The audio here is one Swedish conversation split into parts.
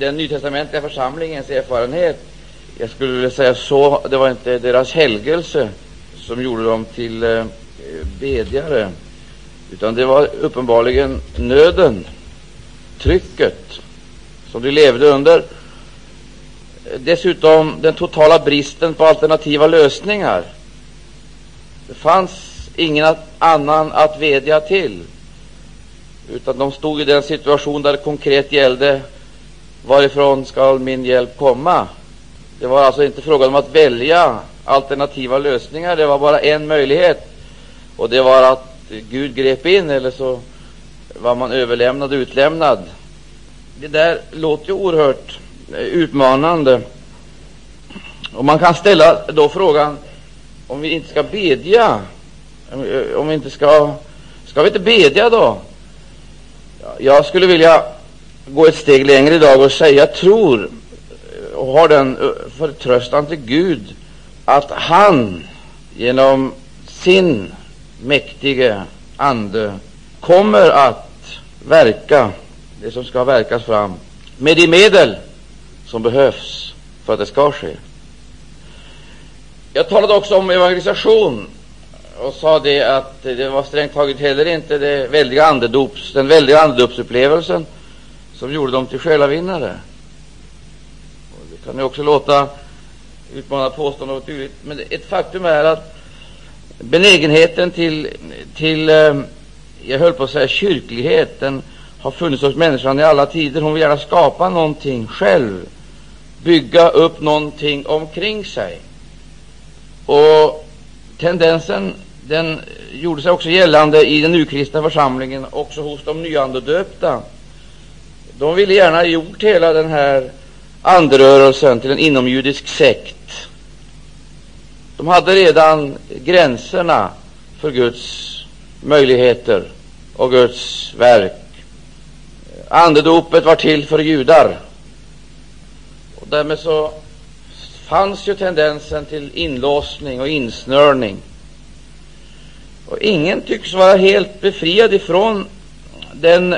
den nytestamentliga församlingens erfarenhet. Jag skulle vilja säga så, det var inte deras helgelse som gjorde dem till eh, bedjare, utan det var uppenbarligen nöden, trycket som de levde under. Dessutom den totala bristen på alternativa lösningar. Det fanns ingen annan att vädja till, utan de stod i den situation där det konkret gällde varifrån skall min hjälp komma. Det var alltså inte frågan om att välja alternativa lösningar. Det var bara en möjlighet, och det var att Gud grep in, eller så var man överlämnad och utlämnad. Det där låter ju oerhört eh, utmanande. Och man kan ställa då frågan om vi inte ska bedja. Eh, om vi inte ska, ska vi inte bedja då? Jag skulle vilja gå ett steg längre idag och säga jag tror och har den eh, förtröstan till Gud att han genom sin mäktige Ande kommer att verka det som ska verkas fram med de medel som behövs för att det ska ske. Jag talade också om evangelisation och sa det att det var strängt taget heller inte det väldiga andedops, den väldiga andedopsupplevelsen som gjorde dem till själavinnare. Och det kan ju också låta utmanande påstående och tydligt, men ett faktum är att benägenheten till, till eh, jag höll på att säga kyrklighet, den har funnits hos människan i alla tider. Hon vill gärna skapa någonting själv, bygga upp någonting omkring sig. Och tendensen den gjorde sig också gällande i den urkristna församlingen, också hos de nyandedöpta. De ville gärna ha gjort hela den här andrörelsen till en inomjudisk sekt. De hade redan gränserna för Guds möjligheter och Guds verk. Andedopet var till för judar. Och därmed så fanns ju tendensen till inlåsning och insnörning. Och ingen tycks vara helt befriad ifrån den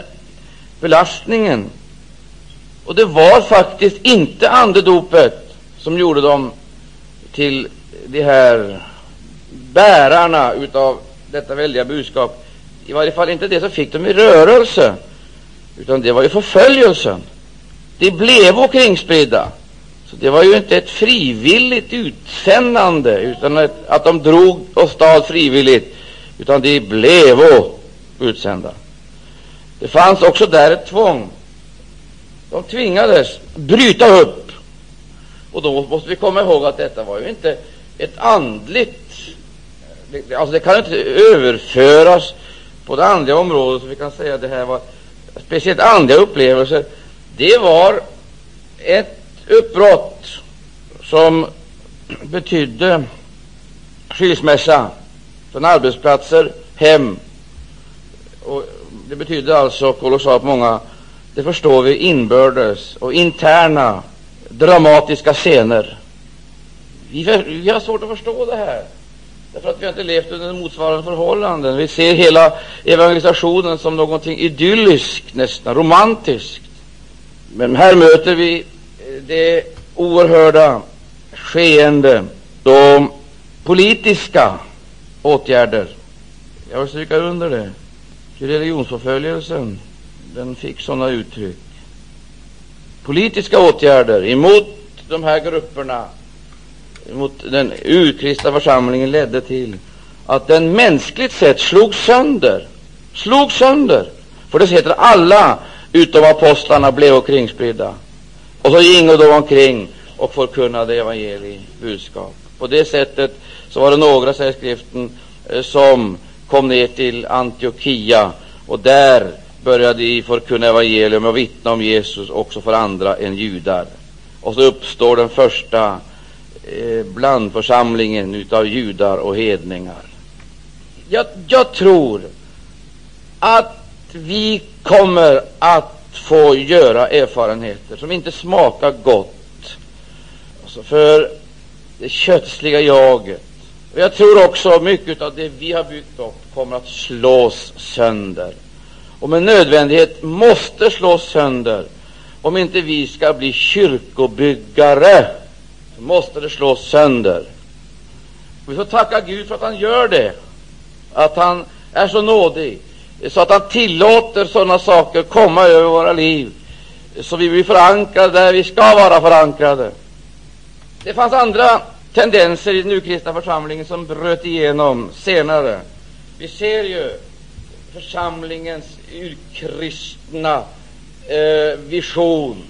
belastningen. Och det var faktiskt inte andedopet som gjorde dem till de här bärarna utav detta väldiga budskap. I varje fall inte det som fick dem i rörelse, utan det var ju förföljelsen. De blev omkringspridda. Så det var ju inte ett frivilligt utsändande, utan ett, att de drog och stal frivilligt, utan de blev utsända. Det fanns också där ett tvång. De tvingades bryta upp. Och då måste vi komma ihåg att detta var ju inte ett andligt alltså det kan inte överföras på det andliga området, så vi kan säga att det här var speciellt andliga upplevelser. Det var ett uppbrott som betydde skilsmässa från arbetsplatser, hem. Och det betydde alltså kolossalt många, det förstår vi, inbördes och interna dramatiska scener. Vi, vi har svårt att förstå det här. Därför att vi har inte levt under motsvarande förhållanden. Vi ser hela evangelisationen som någonting idylliskt, nästan romantiskt. Men här möter vi eh, det oerhörda skeende, de politiska åtgärder. Jag vill stryka under det. Religionsförföljelsen, den fick sådana uttryck. Politiska åtgärder emot de här grupperna mot den urkristna församlingen ledde till att den mänskligt sett slog sönder, slog sönder. För det heter alla utom apostlarna blev omkringspridda. Och så gingo de omkring och förkunnade evangeliet budskap. På det sättet så var det några, säger skriften, eh, som kom ner till Antiochia och där började de förkunna evangelium och vittna om Jesus också för andra än judar. Och så uppstår den första eh, blandförsamlingen utav judar och hedningar. Jag, jag tror att vi kommer att få göra erfarenheter som inte smakar gott alltså för det kötsliga jaget. Jag tror också mycket av det vi har byggt upp kommer att slås sönder och med nödvändighet måste slås sönder om inte vi ska bli kyrkobyggare, så måste det slås sönder. Vi får tacka Gud för att han gör det, att han är så nådig, så att han tillåter sådana saker komma över våra liv, så vi blir förankrade där vi ska vara förankrade. Det fanns andra tendenser i den urkristna församlingen som bröt igenom senare. Vi ser ju församlingens urkristna eh, vision,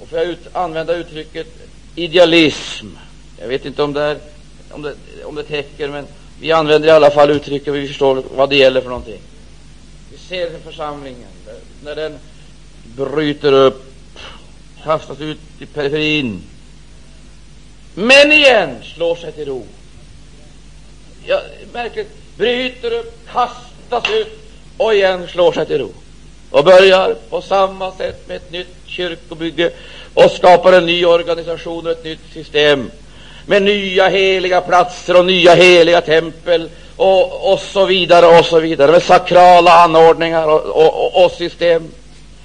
och får jag ut, använda uttrycket idealism. Jag vet inte om det, är, om, det, om det täcker, men vi använder i alla fall uttrycket, vi förstår vad det gäller för någonting. Vi ser församlingen, när den bryter upp, kastas ut i periferin, men igen slår sig till ro. Ja, märkligt. Bryter upp, kastas ut och igen slår sig till ro. Och börjar på samma sätt med ett nytt kyrkobygge och skapar en ny organisation och ett nytt system med nya heliga platser och nya heliga tempel och, och så vidare och så vidare med sakrala anordningar och, och, och, och system.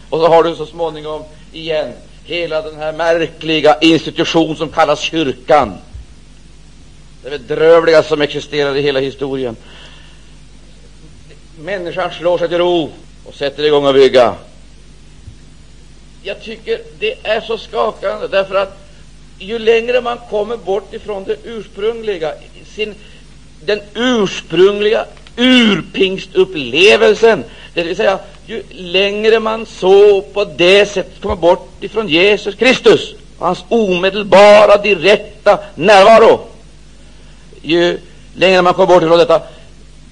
Och så har du så småningom igen hela den här märkliga institution som kallas kyrkan. Det bedrövliga som existerar i hela historien. Människan slår sig till ro och sätter igång att bygga. Jag tycker det är så skakande, därför att ju längre man kommer bort ifrån det ursprungliga, sin, den ursprungliga urpingstupplevelsen, det vill säga ju längre man så på det sättet kommer bort ifrån Jesus Kristus, och hans omedelbara, direkta närvaro, ju längre man kommer bort ifrån detta,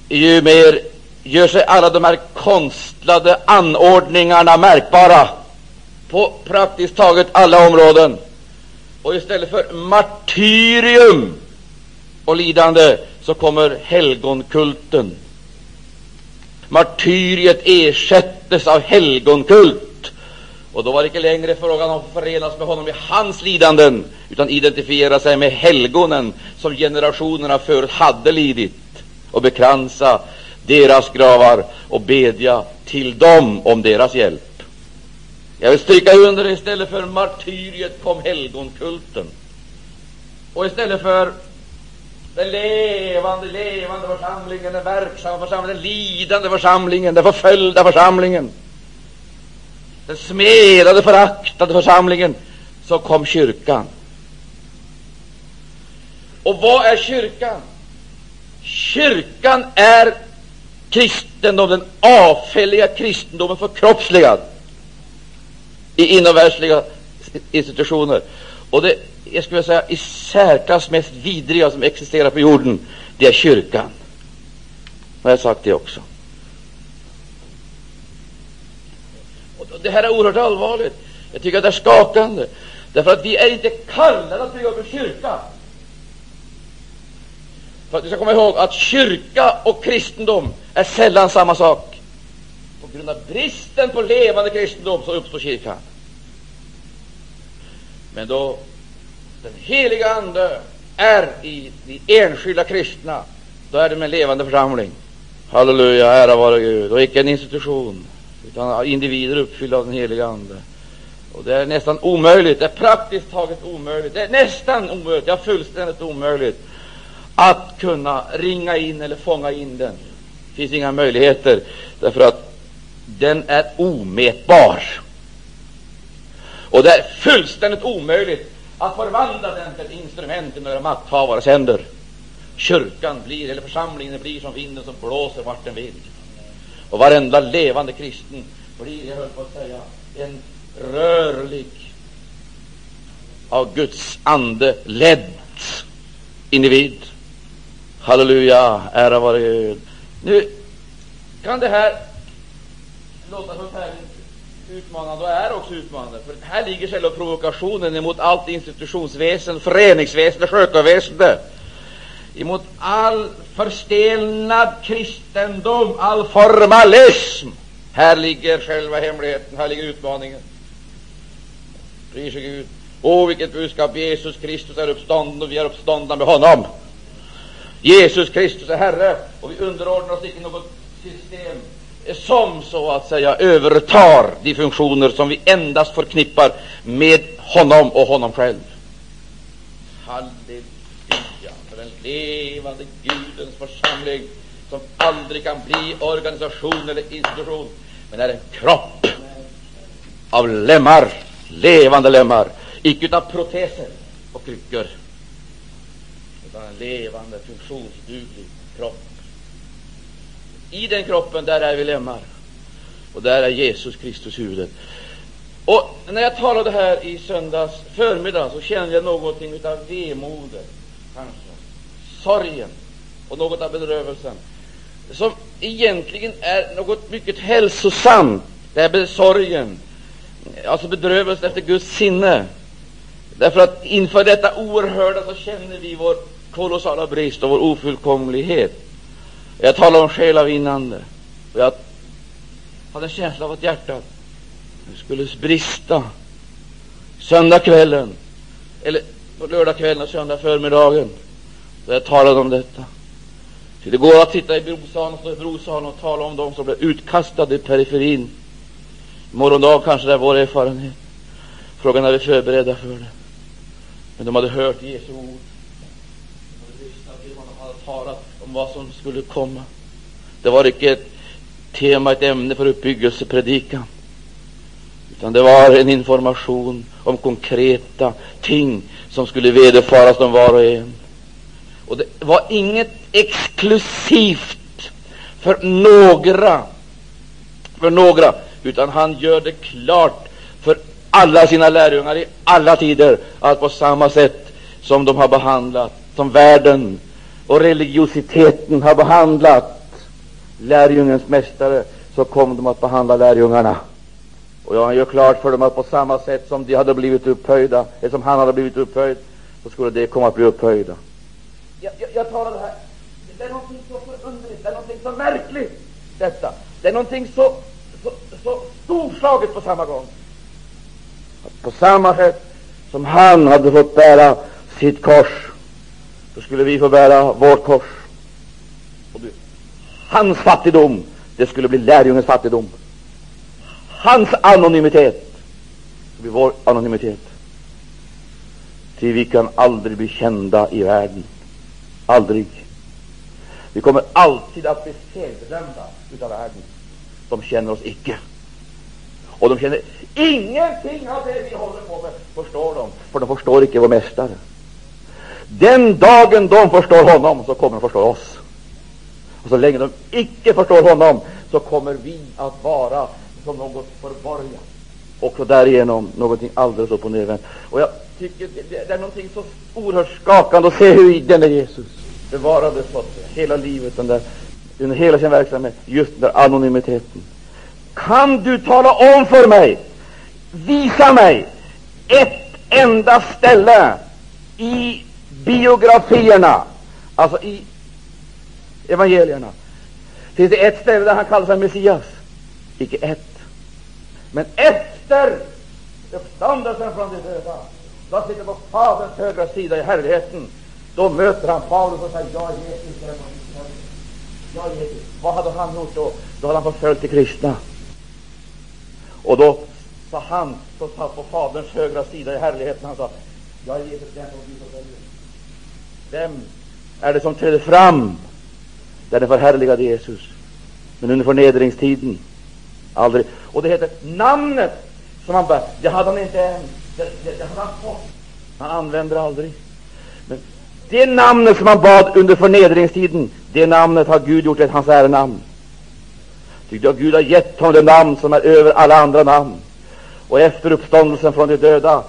ju mer gör sig alla de här konstlade anordningarna märkbara på praktiskt taget alla områden. Och istället för martyrium och lidande så kommer helgonkulten. Martyriet ersättes av helgonkult. Och då var det inte längre frågan om att förenas med honom i hans lidanden, utan identifiera sig med helgonen som generationerna förut hade lidit och bekransa deras gravar och bedja till dem om deras hjälp. Jag vill stryka under istället för martyriet kom helgonkulten. Och istället för den levande, levande församlingen, den verksamma församlingen, den lidande församlingen, den förföljda församlingen, den smedade, föraktade församlingen, så kom kyrkan. Och vad är kyrkan? Kyrkan är kristendom, den avfälliga kristendomen förkroppsligad i inomvärldsliga institutioner. Och det, jag skulle säga, i särklass mest vidriga som existerar på jorden, det är kyrkan. Jag har sagt det också. Och det här är oerhört allvarligt. Jag tycker att det är skakande, därför att vi är inte kallade att bygga upp en kyrka. För att vi ska komma ihåg att kyrka och kristendom är sällan samma sak. På grund av bristen på levande kristendom så uppstår kyrkan. Men då den heliga Ande är i de enskilda kristna, då är det en levande församling. Halleluja, ära vare Gud. Och icke en institution, utan individer uppfyllda av den heliga Ande. Och det är nästan omöjligt, det är praktiskt taget omöjligt, det är nästan omöjligt, ja, fullständigt omöjligt att kunna ringa in eller fånga in den. Det finns inga möjligheter, därför att den är omätbar. Och det är fullständigt omöjligt att förvandla den till ett instrument i några makthavares händer. Kyrkan blir, eller församlingen blir som vinden som blåser vart den vill. Och varenda levande kristen blir, jag höll på att säga, en rörlig, av Guds ande ledd individ. Halleluja, ära vare Gud. Nu kan det här låta förfärligt utmanande och är också utmanande. För här ligger själva provokationen emot allt institutionsväsen, föreningsväsende, skötarväsende, emot all förstelnad kristendom, all formalism. Här ligger själva hemligheten, här ligger utmaningen. Prise Gud. Åh, vilket budskap! Jesus Kristus är uppstånden och vi är uppståndna med honom. Jesus Kristus är Herre och vi underordnar oss icke något system som så att säga övertar de funktioner som vi endast förknippar med honom och honom själv. Halleluja för den levande Gudens församling som aldrig kan bli organisation eller institution, men är en kropp av lemmar, levande lemmar, icke av proteser och kryckor, utan en levande, funktionsduglig kropp. I den kroppen, där är vi lemmar, och där är Jesus Kristus huvudet. Och när jag talade här i söndags förmiddag så kände jag någonting av vemodet, kanske, sorgen och något av bedrövelsen, som egentligen är något mycket hälsosamt, det här med sorgen, alltså bedrövelsen efter Guds sinne. Därför att inför detta oerhörda så känner vi vår kolossala brist och vår ofullkomlighet. Jag talar om själavinnande, och jag hade en känsla av att hjärtat skulle brista söndagskvällen, eller på lördagskvällen och söndag förmiddagen, då jag talade om detta. Så det går att sitta i brosalen och stå i brosalen och tala om dem som blev utkastade i periferin. Morgondag kanske det är vår erfarenhet. Frågan är vi förberedda för det. Men de hade hört Jesu ord. De hade lyssnat till honom, hade talat om vad som skulle komma. Det var icke ett tema, ett ämne för uppbyggelsepredikan, utan det var en information om konkreta ting som skulle vederfaras dem var och en. Och det var inget exklusivt för några, för några, utan han gör det klart för alla sina lärjungar i alla tider att på samma sätt som de har behandlat, som världen och religiositeten har behandlat lärjungens mästare, så kom de att behandla lärjungarna. Och jag gör klart för dem att på samma sätt som de hade blivit upphöjda, eller som han hade blivit upphöjd, så skulle de komma att bli upphöjda. Jag, jag, jag talade här, det är någonting så förunderligt, det är någonting så märkligt, detta. Det är någonting så, så, så storslaget på samma gång. Att på samma sätt som han hade fått bära sitt kors, så skulle vi få bära vårt kors. Och du, hans fattigdom, det skulle bli lärjungens fattigdom. Hans anonymitet skulle bli vår anonymitet. Ty vi kan aldrig bli kända i världen. Aldrig. Vi kommer alltid att bli felbedömda utav världen. De känner oss icke. Och de känner ingenting av det vi håller på med, förstår de, för de förstår icke vår Mästare. Den dagen de förstår honom, så kommer de förstå oss. Och så länge de icke förstår honom, så kommer vi att vara som något förborgat. Också därigenom någonting alldeles upp och nervänt. Och jag tycker det, det, är någonting så oerhört skakande att se hur denne Jesus bevarade fått hela livet, den där, under hela sin verksamhet, just den där anonymiteten. Kan du tala om för mig, visa mig ett enda ställe i biografierna, alltså i evangelierna, finns det ett ställe där han kallar sig Messias? Icke ett. Men efter uppståndelsen från de döda, då sitter på Faderns högra sida i härligheten, då möter han Paulus och säger ja, Jesus, är Jesus. Vad hade han gjort då? Då hade han förföljt de kristna. Och då sa han som satt på Faderns högra sida i härligheten, han sa, är Jesus, den som du förföljer. Vem är det som träder fram där den förhärligade Jesus? Men under förnedringstiden, aldrig. Och det heter namnet som han bär, det hade han inte än. Det, det, det hade han fått. Han använder aldrig. Men det namnet som han bad under förnedringstiden, det namnet har Gud gjort till hans ärenamn. Tyckte Gud har gett honom det namn som är över alla andra namn. Och efter uppståndelsen från de döda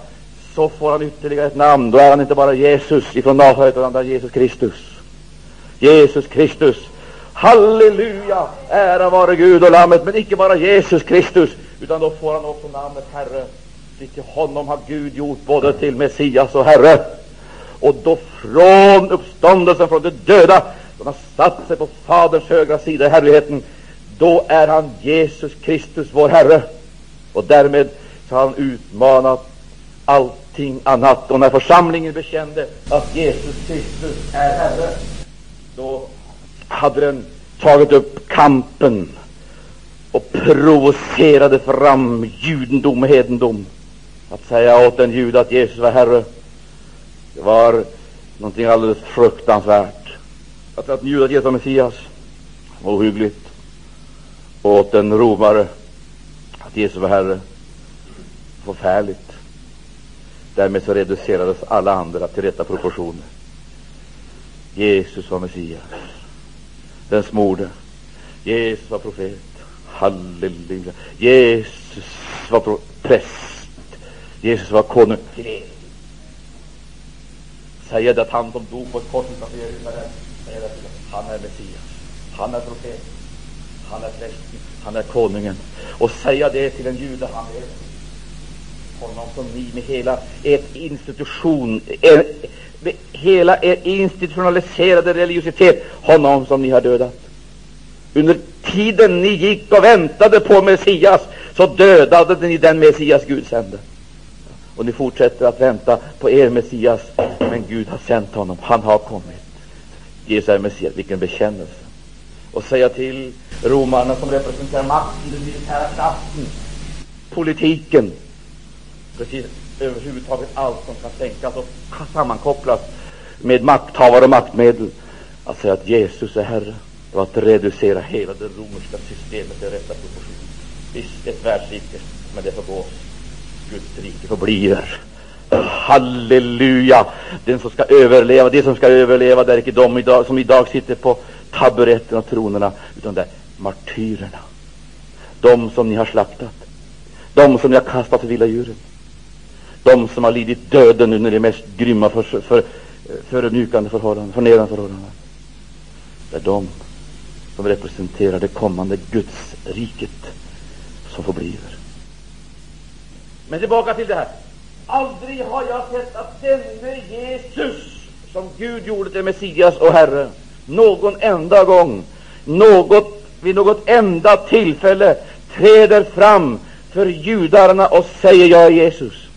så får han ytterligare ett namn. Då är han inte bara Jesus ifrån Nasaret, utan han är Jesus Kristus. Jesus Kristus. Halleluja! Ära vare Gud och Lammet, men icke bara Jesus Kristus, utan då får han också namnet Herre. Till honom har Gud gjort både till Messias och Herre. Och då från uppståndelsen från de döda, då han satt sig på Faderns högra sida i härligheten, då är han Jesus Kristus, vår Herre. Och därmed så har han utmanat allt allting annat. Och när församlingen bekände att Jesus Kristus är Herre, då hade den tagit upp kampen och provocerade fram judendom och hedendom. Att säga åt en jude att Jesus var Herre, det var någonting alldeles fruktansvärt. Att säga att en jude att Jesus var Messias, var ohyggligt. Och åt en romare att Jesus var Herre, förfärligt. Därmed så reducerades alla andra till rätta proportioner. Jesus var Messias, den smorde. Jesus var profet. Halleluja. Jesus var präst. Jesus var konung. Säger det att han som dog på ett kors utanför Jerusalem, säger det han är Messias. Han är profet. Han är prästen. Han är konungen. Och säga det till en jude, han är honom som ni med hela er institution, er, med hela er institutionaliserade religiositet, honom som ni har dödat. Under tiden ni gick och väntade på Messias, så dödade ni den Messias Gud sände. Och ni fortsätter att vänta på er Messias, men Gud har sänt honom. Han har kommit. Jesus är Messias. Vilken bekännelse! Och säga till romarna som representerar makten, den militära kraften, politiken, precis överhuvudtaget allt som kan tänkas och sammankopplas med makthavare och maktmedel, att säga att Jesus är Herre var att reducera hela det romerska systemet till rätta proportioner. Visst, ett världsrike, men det förgås. Guds rike förblir. Halleluja! Den som ska överleva, det som ska överleva, det är icke de idag, som idag sitter på taburetterna och tronerna, utan det är martyrerna. De som ni har slaktat, de som ni har kastat för vilda djuren, de som har lidit döden under de mest grymma för, för, förödmjukande förhållanden, förnedrande förhållanden. Det är de som representerar det kommande Guds riket som förbliver. Men tillbaka till det här. Aldrig har jag sett att denne Jesus, som Gud gjorde till Messias och Herre, någon enda gång, något, vid något enda tillfälle träder fram för judarna och säger jag är Jesus.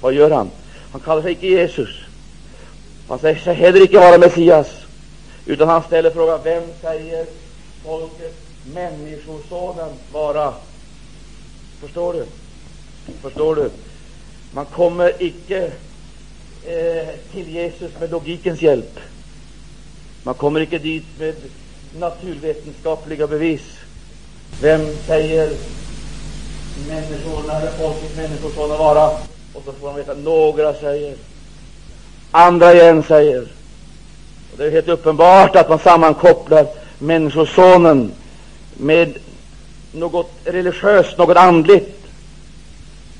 Vad gör han? Han kallar sig icke Jesus. Han säger sig heller icke vara Messias, utan han ställer frågan vem säger folket Människosonen vara? Förstår du? Förstår du? Man kommer icke eh, till Jesus med logikens hjälp. Man kommer icke dit med naturvetenskapliga bevis. Vem säger människorna eller folket människosonen vara? Och så får man veta några säger, andra igen säger. Och det är helt uppenbart att man sammankopplar Människosonen med något religiöst, något andligt.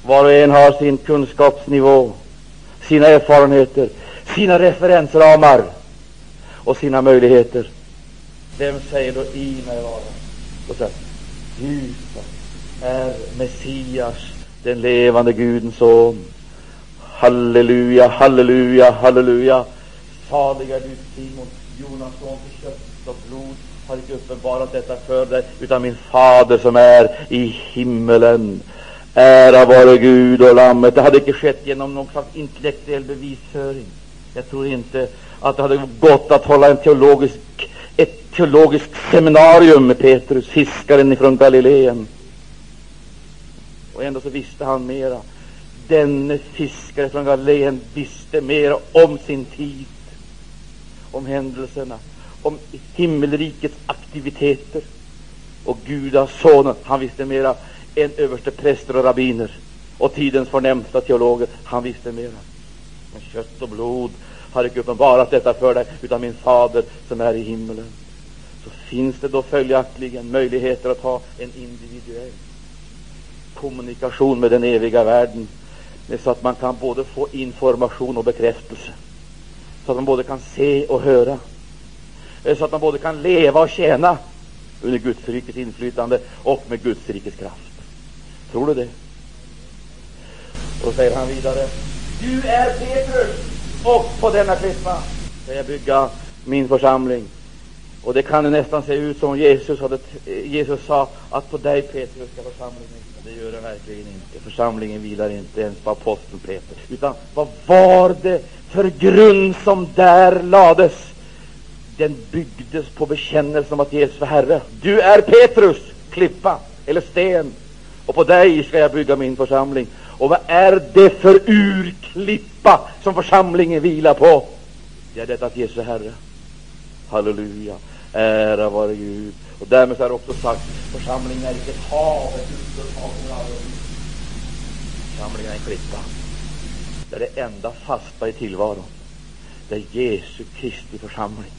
Var och en har sin kunskapsnivå, sina erfarenheter, sina referensramar och sina möjligheter. Vem säger då i mig vara? Och så, Jesus är Messias, den levande Gudens son. Halleluja, halleluja, halleluja. Salig är du, Simon, Jonas son kött och blod har inte uppenbarat detta för dig, utan min fader som är i himmelen. Ära vare Gud och Lammet. Det hade inte skett genom någon slags intellektuell bevisföring. Jag tror inte att det hade gått att hålla en teologisk, ett teologiskt seminarium med Petrus, fiskaren ifrån Galileen. Och ändå så visste han mera. Denne fiskare från Galileen visste mera om sin tid, om händelserna, om himmelrikets aktiviteter. Och Gudasonen, han visste mera än överste präster och rabbiner och tidens förnämsta teologer. Han visste mera. Men kött och blod har icke uppenbarat detta för dig, utan min fader som är i himmelen. Så finns det då följaktligen möjligheter att ha en individuell kommunikation med den eviga världen, så att man kan både få information och bekräftelse, så att man både kan se och höra, så att man både kan leva och tjäna under Guds rikets inflytande och med Guds rikets kraft. Tror du det? Och då säger han vidare, du är Petrus, och på denna klippa ska jag bygga min församling. Och det kan nästan se ut som Jesus, hade, Jesus sa att på dig Petrus ska församlingen det gör den verkligen inte. Församlingen vilar inte ens på aposteln Peter. Utan vad var det för grund som där lades? Den byggdes på bekännelsen om att Jesus var Herre. Du är Petrus, klippa. eller sten, och på dig ska jag bygga min församling. Och vad är det för urklippa som församlingen vilar på? Det är detta att Jesus är Herre. Halleluja. Ära vare Gud. Och därmed är det också sagt, församlingen är inte ett hav, ett hav Församlingen är en klippa. Det är det enda fasta i tillvaron. Det är Jesu Kristi församling.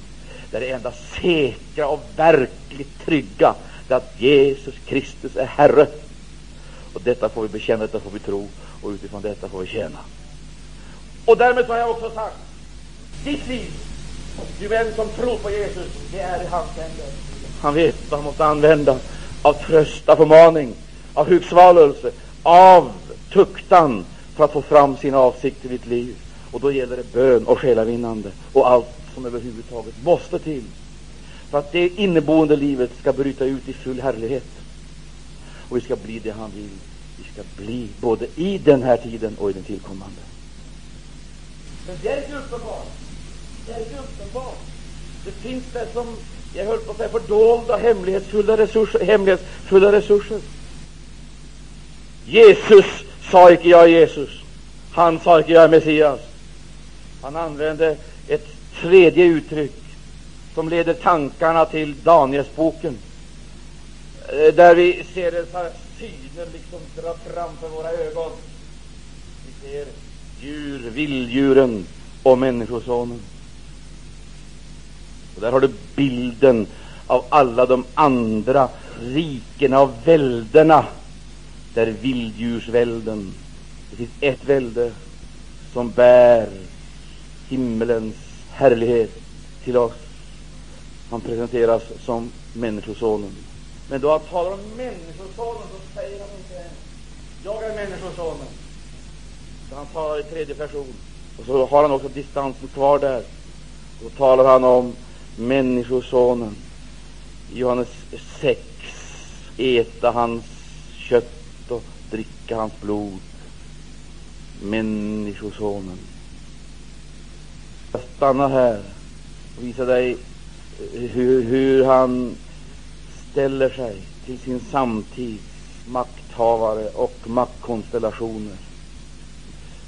Det är det enda säkra och verkligt trygga. Det är att Jesus Kristus är Herre. Och detta får vi bekänna, detta får vi tro, och utifrån detta får vi tjäna. Och därmed har jag också sagt, ditt liv, du vän som tror på Jesus, det är i hans händer. Han vet vad han måste använda av tröst, av förmaning, av hugsvalelse, av tuktan för att få fram sin avsikt i ditt liv. Och då gäller det bön och själavinnande och allt som överhuvudtaget måste till för att det inneboende livet ska bryta ut i full härlighet. Och vi ska bli det han vill. Vi ska bli både i den här tiden och i den tillkommande. Men det är inte uppenbart. Det är inte uppenbart. Det finns det som jag höll på att säga fördolda, hemlighetsfulla resurser. Hemlighetsfulla resurser. Jesus sa icke jag Jesus. Han sa icke jag är Messias. Han använde ett tredje uttryck som leder tankarna till Danielsboken, eh, där vi ser dessa syner liksom dra framför våra ögon. Vi ser djur, vilddjuren och Människosonen. Och där har du bilden av alla de andra rikena och väldena, där vilddjursvälden. Det finns ett välde som bär himmelens härlighet till oss. Han presenteras som Människosonen. Men då han talar om Människosonen så säger han inte jag är Människosonen. Så han talar i tredje person. Och så har han också distansen kvar där. Då talar han om Människosonen. Johannes 6. Äta hans kött och dricka hans blod. Människosonen. Jag stannar här och visar dig eh, hur, hur han ställer sig till sin samtids makthavare och maktkonstellationer.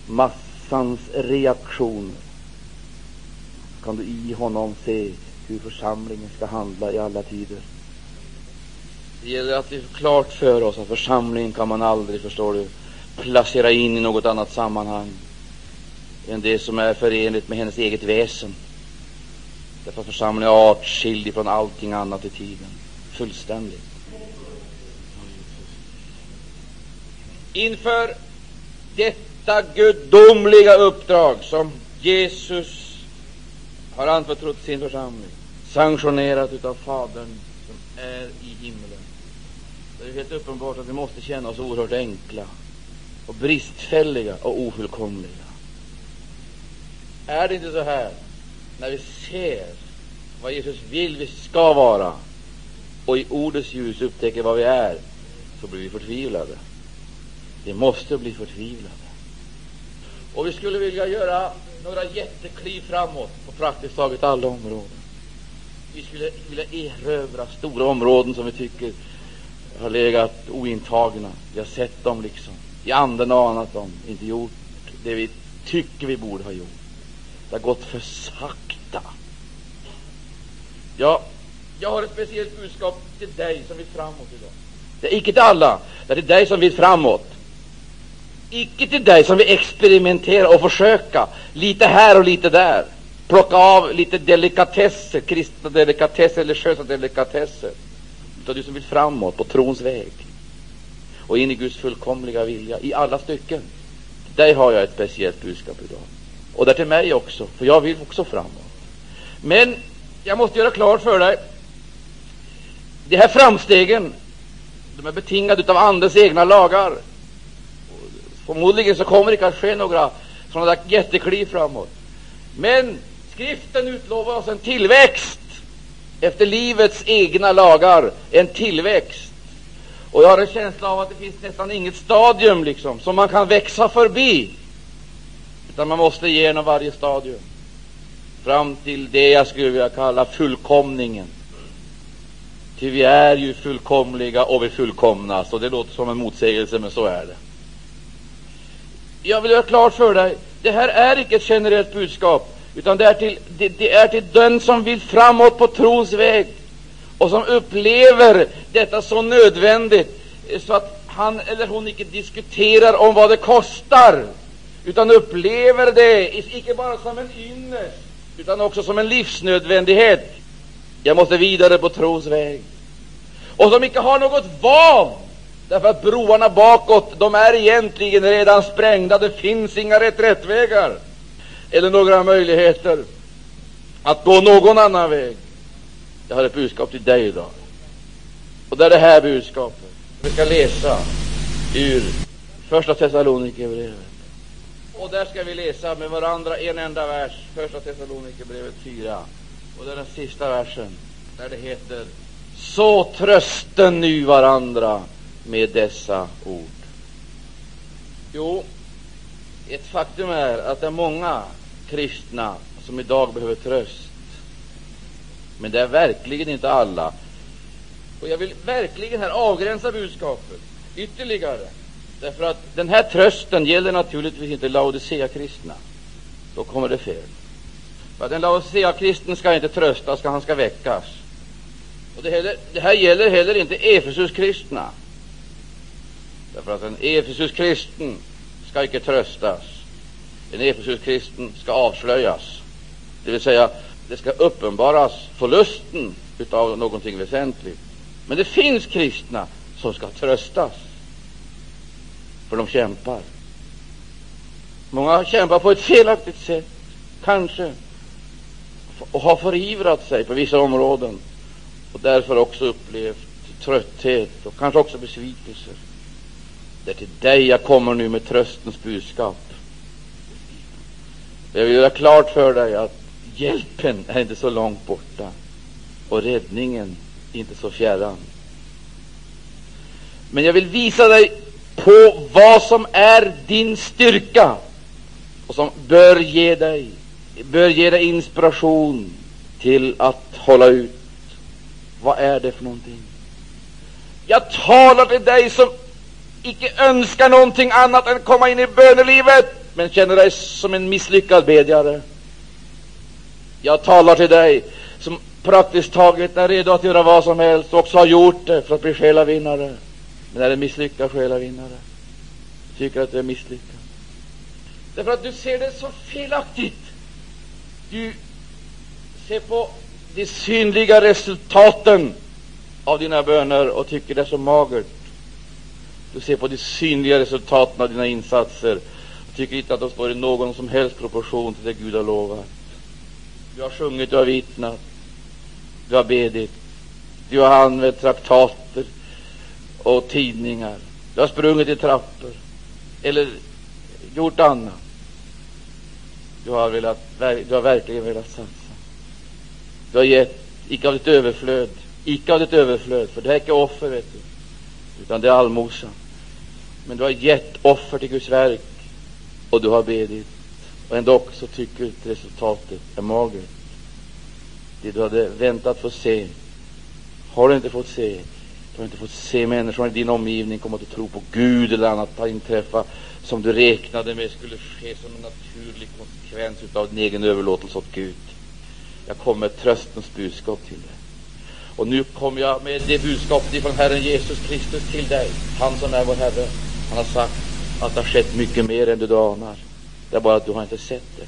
Massans reaktioner. Kan du i honom se hur församlingen ska handla i alla tider. Det gäller att vi får klart för oss att församlingen kan man aldrig, förstår du, placera in i något annat sammanhang än det som är förenligt med hennes eget väsen. Därför att församlingen är artskild från allting annat i tiden. Fullständigt. Inför detta gudomliga uppdrag som Jesus har anförtrott sin församling, sanktionerat av Fadern som är i himlen, Det är helt uppenbart att vi måste känna oss oerhört enkla och bristfälliga och ofullkomliga. Är det inte så här när vi ser vad Jesus vill vi ska vara och i ordets ljus upptäcker vad vi är, så blir vi förtvivlade. Vi måste bli förtvivlade. Och vi skulle vilja göra några jättekliv framåt på praktiskt taget alla områden. Vi skulle vilja erövra stora områden som vi tycker har legat ointagna. Vi har sett dem liksom i anden och anat dem, inte gjort det vi tycker vi borde ha gjort. Det har gått för sakta. Ja, jag har ett speciellt budskap till dig som vill framåt idag. Det är icke till alla, det är till dig som vill framåt. Icke till dig som vill experimentera och försöka, lite här och lite där. Plocka av lite delikatesser, kristna delikatesser, religiösa delikatesser. Utan du som vill framåt på trons väg och in i Guds fullkomliga vilja i alla stycken. Till dig har jag ett speciellt budskap idag. Och där till mig också, för jag vill också framåt. Men jag måste göra klart för dig, de här framstegen, de är betingade av Andens egna lagar. Förmodligen så kommer det kanske att ske några sådana där jättekliv framåt. Men skriften utlovar oss en tillväxt efter livets egna lagar, en tillväxt. Och jag har en känsla av att det finns nästan inget stadium liksom som man kan växa förbi, utan man måste igenom varje stadium fram till det jag skulle vilja kalla fullkomningen, Ty vi är ju fullkomliga och vi fullkomnas. Och det låter som en motsägelse, men så är det. Jag vill göra klart för dig, det här är icke ett generellt budskap, utan det är till, det, det är till den som vill framåt på trons väg och som upplever detta så nödvändigt eh, så att han eller hon icke diskuterar om vad det kostar, utan upplever det icke bara som en ynnest, utan också som en livsnödvändighet. Jag måste vidare på trons väg. Och som icke har något val, därför att broarna bakåt, de är egentligen redan sprängda. Det finns inga reträttvägar eller några möjligheter att gå någon annan väg. Jag har ett budskap till dig idag. Och det är det här budskapet. Vi ska läsa ur Första Thessalonikerbrevet. Och där ska vi läsa med varandra en enda vers, Första Thessalonikerbrevet 4. Och det är den sista versen, där det heter Så trösten nu varandra med dessa ord. Jo, ett faktum är att det är många kristna som idag behöver tröst. Men det är verkligen inte alla. Och jag vill verkligen här avgränsa budskapet ytterligare. Därför att den här trösten gäller naturligtvis inte Laodicea-kristna. Då kommer det fel. För att en Laodicea-kristen ska inte tröstas, han ska väckas. Och det, heller, det här gäller heller inte Efesus-kristna. Därför att en Efesus-kristen ska icke tröstas. En Efesus-kristen ska avslöjas. Det vill säga, det ska uppenbaras förlusten av någonting väsentligt. Men det finns kristna som ska tröstas, för de kämpar. Många kämpar på ett felaktigt sätt, kanske, och har förivrat sig på vissa områden och därför också upplevt trötthet och kanske också besvikelser. Det är till dig jag kommer nu med tröstens budskap. Jag vill göra klart för dig att hjälpen är inte så långt borta och räddningen inte så fjärran. Men jag vill visa dig på vad som är din styrka och som bör ge dig, bör ge dig inspiration till att hålla ut. Vad är det för någonting? Jag talar till dig som icke önskar någonting annat än att komma in i bönelivet, men känner dig som en misslyckad bedjare. Jag talar till dig som praktiskt taget är redo att göra vad som helst och också har gjort det för att bli själavinnare, men är en misslyckad själavinnare. Tycker att du är misslyckad. Därför att du ser det så felaktigt. Du ser på de synliga resultaten av dina böner och tycker det är så magert. Du ser på de synliga resultaten av dina insatser Du tycker inte att de står i någon som helst proportion till det Gud har lovat. Du har sjungit, du har vittnat, du har bedit, du har använt traktater och tidningar, du har sprungit i trappor eller gjort annat. Du har, velat, du har verkligen velat satsa. Du har gett, icke av ditt överflöd, icke av ditt överflöd, för det är icke offer, vet du, utan det är allmosa. Men du har gett offer till Guds verk och du har bedit. Och ändå så tycker du att resultatet är magert. Det du hade väntat få se har du inte fått se. Du har inte fått se människor i din omgivning komma att tro på Gud eller annat har inträffa som du räknade med skulle ske som en naturlig konsekvens av din egen överlåtelse åt Gud. Jag kommer med tröstens budskap till dig. Och nu kommer jag med det budskapet från Herren Jesus Kristus till dig, han som är vår Herre. Han har sagt att det har skett mycket mer än du anar. Det är bara att du har inte sett det.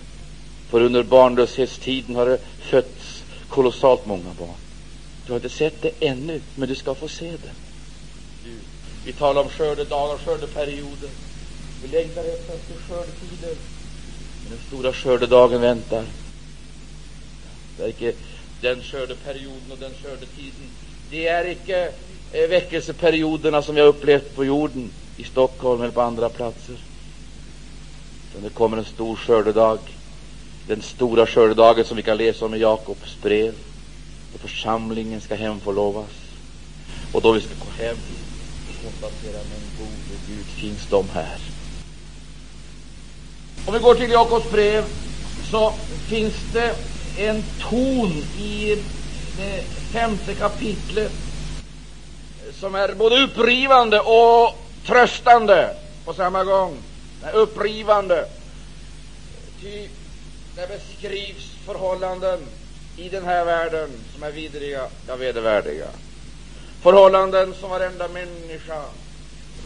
För under barnlöshetstiden har det fötts kolossalt många barn. Du har inte sett det ännu, men du ska få se det. Vi talar om skördedagar, skördeperioder. Vi längtar efter skördetider. Men den stora skördedagen väntar. Det är icke den skördeperioden och den skördetiden. Det är icke eh, väckelseperioderna som vi har upplevt på jorden i Stockholm eller på andra platser. Utan det kommer en stor skördedag. Den stora skördedagen som vi kan läsa om i Jakobs brev. Då församlingen ska hemförlovas. Och då vi ska gå hem och konstatera, men gode Gud, finns de här? Om vi går till Jakobs brev så finns det en ton i det femte kapitlet som är både upprivande och tröstande på samma gång. Den är upprivande. Ty det beskrivs förhållanden i den här världen som är vidriga, ja vedervärdiga. Förhållanden som varenda människa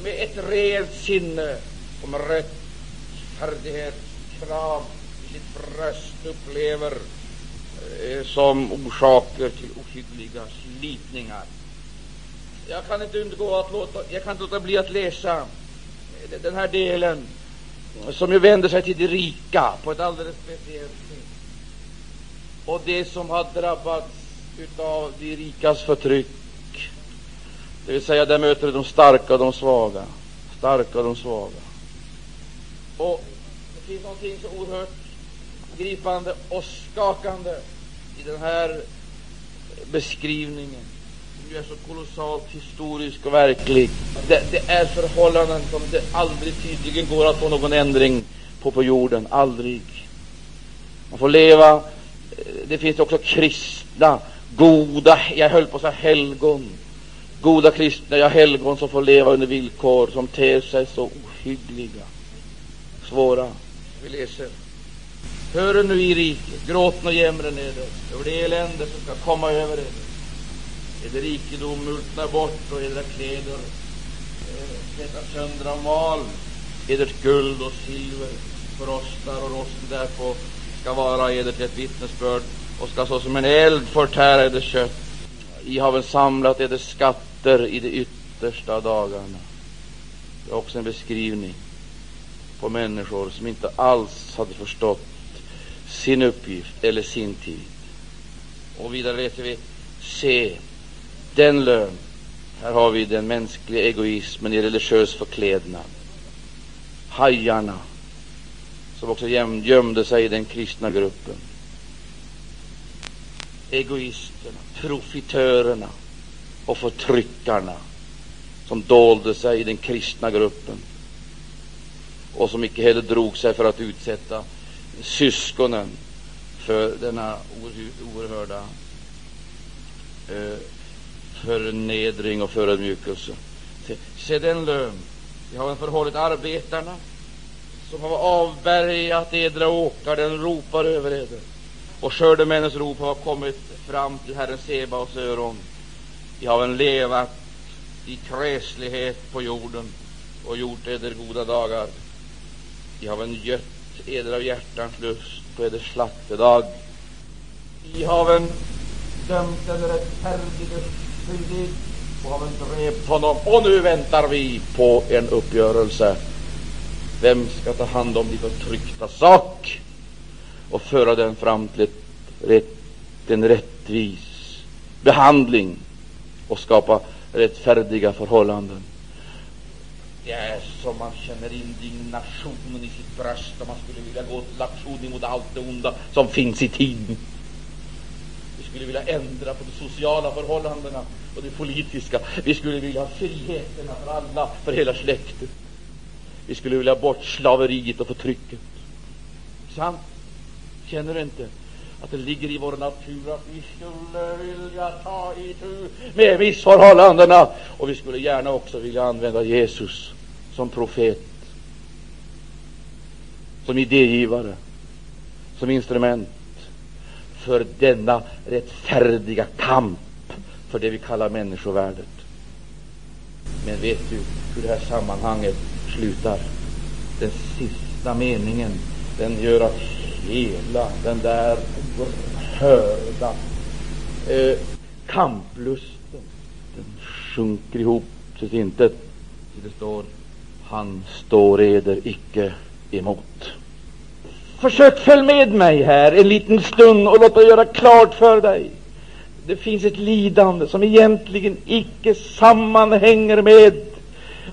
med ett rent sinne och med rättfärdighetskrav i sitt bröst upplever eh, som orsaker till ohyggliga slitningar. Jag kan inte undgå att låta, jag kan inte låta bli att läsa den här delen som ju vänder sig till de rika på ett alldeles speciellt sätt. Och det som har drabbats av de rikas förtryck, det vill säga där möter de starka och de svaga, starka och de svaga. Och det finns någonting så oerhört gripande och skakande i den här beskrivningen som är så kolossalt historisk och verklig. Det, det, är förhållanden som det aldrig tydligen går att få någon ändring på på jorden. Aldrig. Man får leva. Eh, det finns också kristna, goda, jag höll på att säga helgon. Goda kristna, ja helgon som får leva under villkor som ter sig så ohyggliga, svåra. Vi läser. Hör nu i riket, gråten och jämren över det elände som ska komma över er eder rikedom multnar bort och edra kläder tvättas eh, sönder av mal. Edert guld och silver förrostar och rosten därpå ska vara eder till ett vittnesbörd och ska såsom en eld förtära eder kött. I haven samlat eder skatter i de yttersta dagarna. Det är också en beskrivning på människor som inte alls hade förstått sin uppgift eller sin tid. Och vidare läser vi Se, den lön. Här har vi den mänskliga egoismen i religiös förklädnad. Hajarna, som också gömde sig i den kristna gruppen. Egoisterna, profitörerna och förtryckarna som dolde sig i den kristna gruppen och som icke heller drog sig för att utsätta syskonen för denna oerhörda eh, förnedring och förödmjukelse. Se, se den lön vi har förhållit arbetarna som har avbärgat edra åkar, den ropar över eder. Och skördemännens rop har kommit fram till Herren Sebaos öron. Vi har en levat i kräslighet på jorden och gjort eder goda dagar. Vi har en gött eder av hjärtans lust på eders slaktedag. Vi har en dömt den rättfärdige skyldig och har drept honom. Och nu väntar vi på en uppgörelse. Vem ska ta hand om din förtryckta sak och föra den fram till ett, rätt, en rättvis behandling och skapa rättfärdiga förhållanden? Det är som man känner indignationen i sitt bröst och man skulle vilja gå till aktion mot allt det onda som finns i tiden. Vi skulle vilja ändra på de sociala förhållandena och det politiska. Vi skulle vilja ha friheterna för alla, för hela släktet. Vi skulle vilja ha bort slaveriet och förtrycket. Sant? Känner du inte att det ligger i vår natur att vi skulle vilja ta itu med missförhållandena och vi skulle gärna också vilja använda Jesus som profet, som idégivare, som instrument för denna rättfärdiga kamp för det vi kallar människovärdet. Men vet du hur det här sammanhanget slutar? Den sista meningen, den gör att hela den där oerhörda eh, kamplusten, den sjunker ihop till intet. Det står, han står eder icke emot. Försök följ med mig här en liten stund och låt mig göra klart för dig det finns ett lidande som egentligen icke sammanhänger med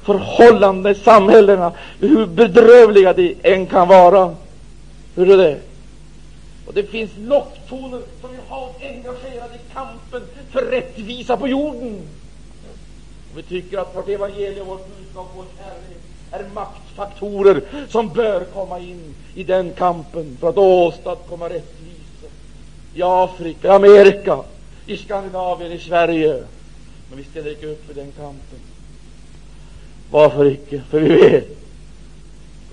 förhållandena i samhällena, hur bedrövliga de än kan vara. Hur är det? Och det finns locktoner som vill ha oss engagerade i kampen för rättvisa på jorden. Och vi tycker att vårt evangelium, vårt budskap, vår kärlek är maktfaktorer som bör komma in i den kampen för att åstadkomma rättvisa i Afrika, i Amerika, i Skandinavien, i Sverige, Men vi ställer inte upp i den kampen. Varför icke? För vi vet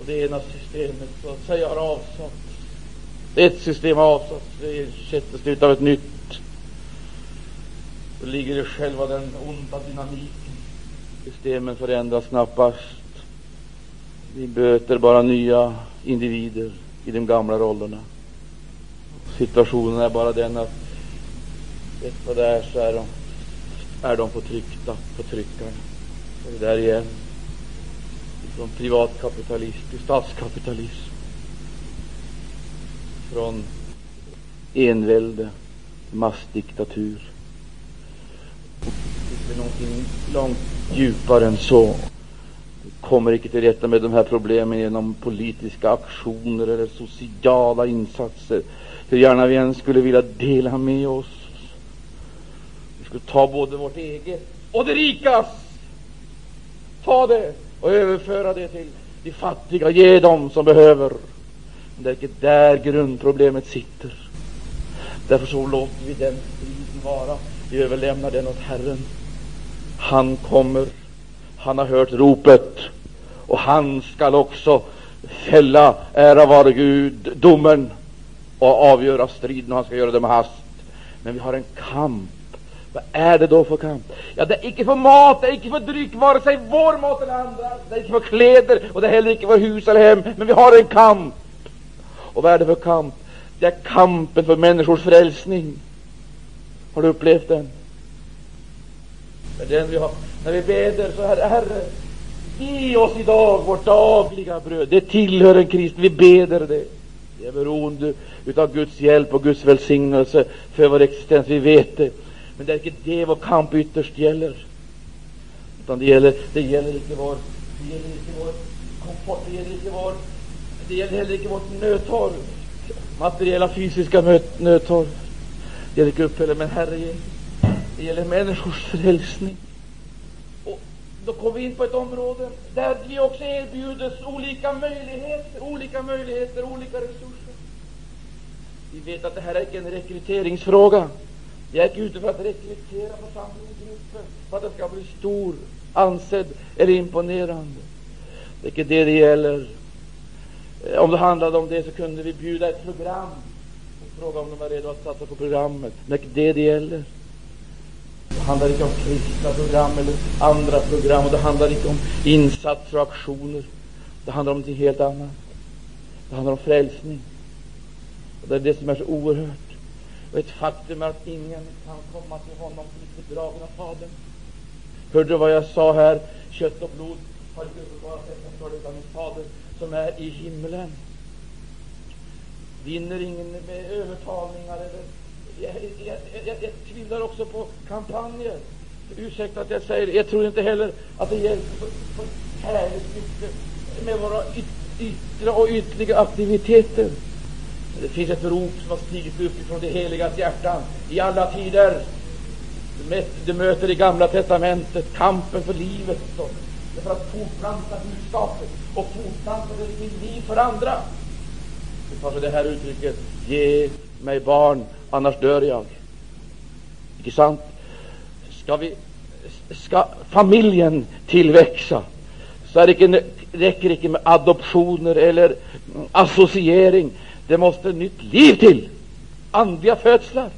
och det ena systemet så att säga har avsatts. Ett system har avsatts, det ersätts ut av ett nytt. Då ligger i själva den onda dynamiken. Systemen förändras knappast. Vi böter bara nya individer i de gamla rollerna. Situationen är bara den att ett vad det är så är de, är de förtryckta, förtryckarna. är det där igen. Från privatkapitalism till statskapitalism. Från envälde till massdiktatur. Det är någonting långt djupare än så. Vi kommer icke till rätta med de här problemen genom politiska aktioner eller sociala insatser. Hur gärna vi än skulle vilja dela med oss. Vi skulle ta både vårt eget och det rikas. Ta det och överföra det till de fattiga. Ge dem som behöver. Men det är inte där grundproblemet sitter. Därför så låter vi den striden vara. Vi överlämnar den åt Herren. Han kommer. Han har hört ropet och han skall också fälla, ära vare Gud, domen och avgöra striden och han ska göra det med hast. Men vi har en kamp. Vad är det då för kamp? Ja, det är icke för mat, det är icke för dryck, vare sig vår mat eller andra. Det är icke för kläder och det är heller icke för hus eller hem. Men vi har en kamp. Och vad är det för kamp? Det är kampen för människors frälsning. Har du upplevt den? Det är den vi har. När vi beder så här, Herre, ge oss idag vårt dagliga bröd. Det tillhör en kristen. Vi beder det. Vi är beroende utav Guds hjälp och Guds välsignelse för vår existens. Vi vet det. Men det är inte det vår kamp ytterst gäller. Utan det gäller, det gäller inte vår, det gäller inte vår komfort, det gäller inte vår, det gäller heller inte vårt nödtorg, materiella fysiska nödtorg. Det gäller inte uppfälle, men Herre det gäller människors frälsning. Då kommer vi in på ett område där vi också erbjuds olika möjligheter, olika möjligheter, olika resurser. Vi vet att det här är inte en rekryteringsfråga. Jag är inte ute för att rekrytera församlingsgrupper för att den ska bli stor, ansedd eller imponerande. Det är inte det det gäller. Eh, om det handlade om det så kunde vi bjuda ett program och fråga om de är redo att satsa på programmet. Men det är inte det det gäller. Det handlar inte om kristna program eller andra program och det handlar inte om insatser och aktioner. Det handlar om något helt annat. Det handlar om frälsning. Och det är det som är så oerhört. Och ett faktum är att ingen kan komma till honom som inte bedragen av Fadern. Hörde du vad jag sa här? Kött och blod har inte uppenbarat detta för dig, utan min Fader som är i himlen. Vinner ingen med övertalningar eller jag, jag, jag, jag tvivlar också på kampanjer. Ursäkta att jag säger det. Jag tror inte heller att det hjälper så, härligt mycket med våra yttre och ytliga aktiviteter. Det finns ett rop som har stigit upp ifrån det heligas hjärtan i alla tider. Du möter i Gamla testamentet kampen för livet, för att fortplanta budskapet och fortplanta det till liv för andra. Det tar sig det här uttrycket Ge mig barn, annars dör jag. Icke sant? Ska, vi, ska familjen tillväxa så är det icke, räcker det icke med adoptioner eller mm, associering. Det måste nytt liv till, andliga födslar.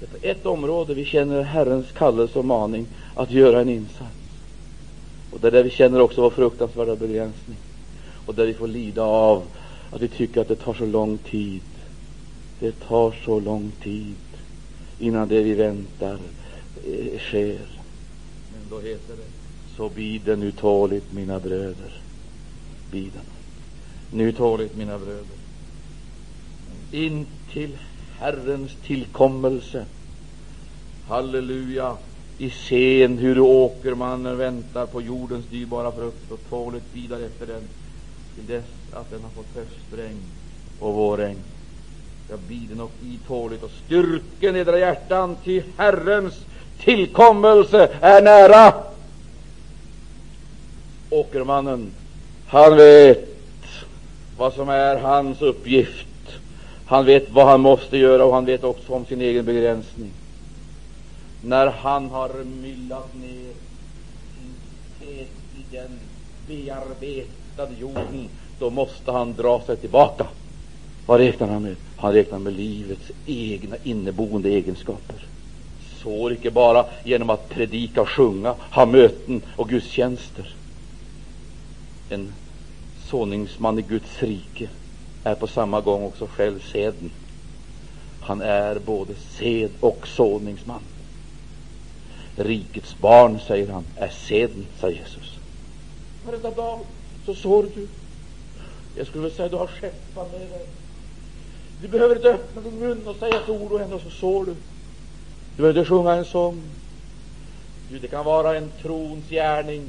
Det är på ett område vi känner Herrens kallelse och maning att göra en insats. Och det är där vi känner också vår fruktansvärda begränsning. Och där vi får lida av att vi tycker att det tar så lång tid. Det tar så lång tid innan det vi väntar eh, sker. Men då heter det så biden nu tåligt, mina bröder. Biden. Nu tåligt, mina bröder. In till Herrens tillkommelse. Halleluja! I sen hur åkermannen väntar på jordens dyrbara frukt och tåligt bidar efter den till dess att den har fått höstregn och vårregn. Jag biden och itåligt och styrken edra hjärtan, till Herrens tillkommelse är nära. Åkermannen, han vet vad som är hans uppgift. Han vet vad han måste göra och han vet också om sin egen begränsning. när han har myllat ner sin sed i den bearbetade jorden, då måste han dra sig tillbaka. Vad räknar han med? Han räknar med livets egna inneboende egenskaper. Sår icke bara genom att predika och sjunga, ha möten och gudstjänster. En såningsman i Guds rike är på samma gång också själv seden. Han är både sed och såningsman. Rikets barn, säger han, är seden, säger Jesus. Varenda dag så sår du. Jag skulle vilja säga du har skeppat med dig. Du behöver inte öppna din mun och säga ett ord och ändå så sår du. Du behöver inte sjunga en sång. Du, det kan vara en trons gärning,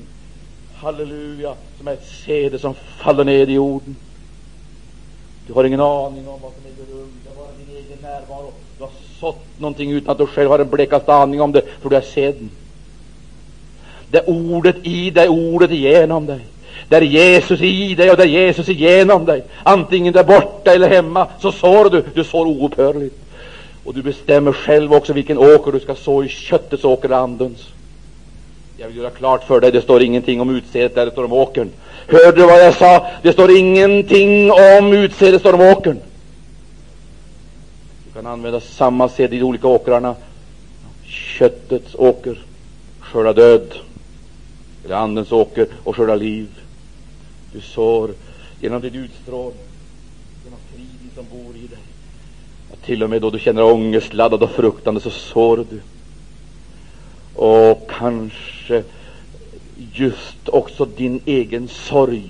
halleluja, som är ett sede som faller ned i jorden. Du har ingen aning om vad som äger rum. Det är bara din egen närvaro. Du har sått någonting utan att du själv har en blekaste aning om det, för du är seden. Det är ordet i dig, ordet igenom dig. Där är Jesus i dig och där är Jesus igenom dig. Antingen där borta eller hemma så sår du. Du sår oupphörligt. Och du bestämmer själv också vilken åker du ska så i, köttets åker eller andens. Jag vill göra klart för dig, det står ingenting om utsädet där, det står om åkern. Hörde du vad jag sa? Det står ingenting om utsädet, det står om åkern. Du kan använda samma sed i de olika åkrarna. Köttets åker, skörda död. Eller andens åker och skörda liv. Du sår genom din utstrålning, genom friden som bor i dig. Och till och med då du känner ångestladdad och fruktande så sår du. Och kanske just också din egen sorg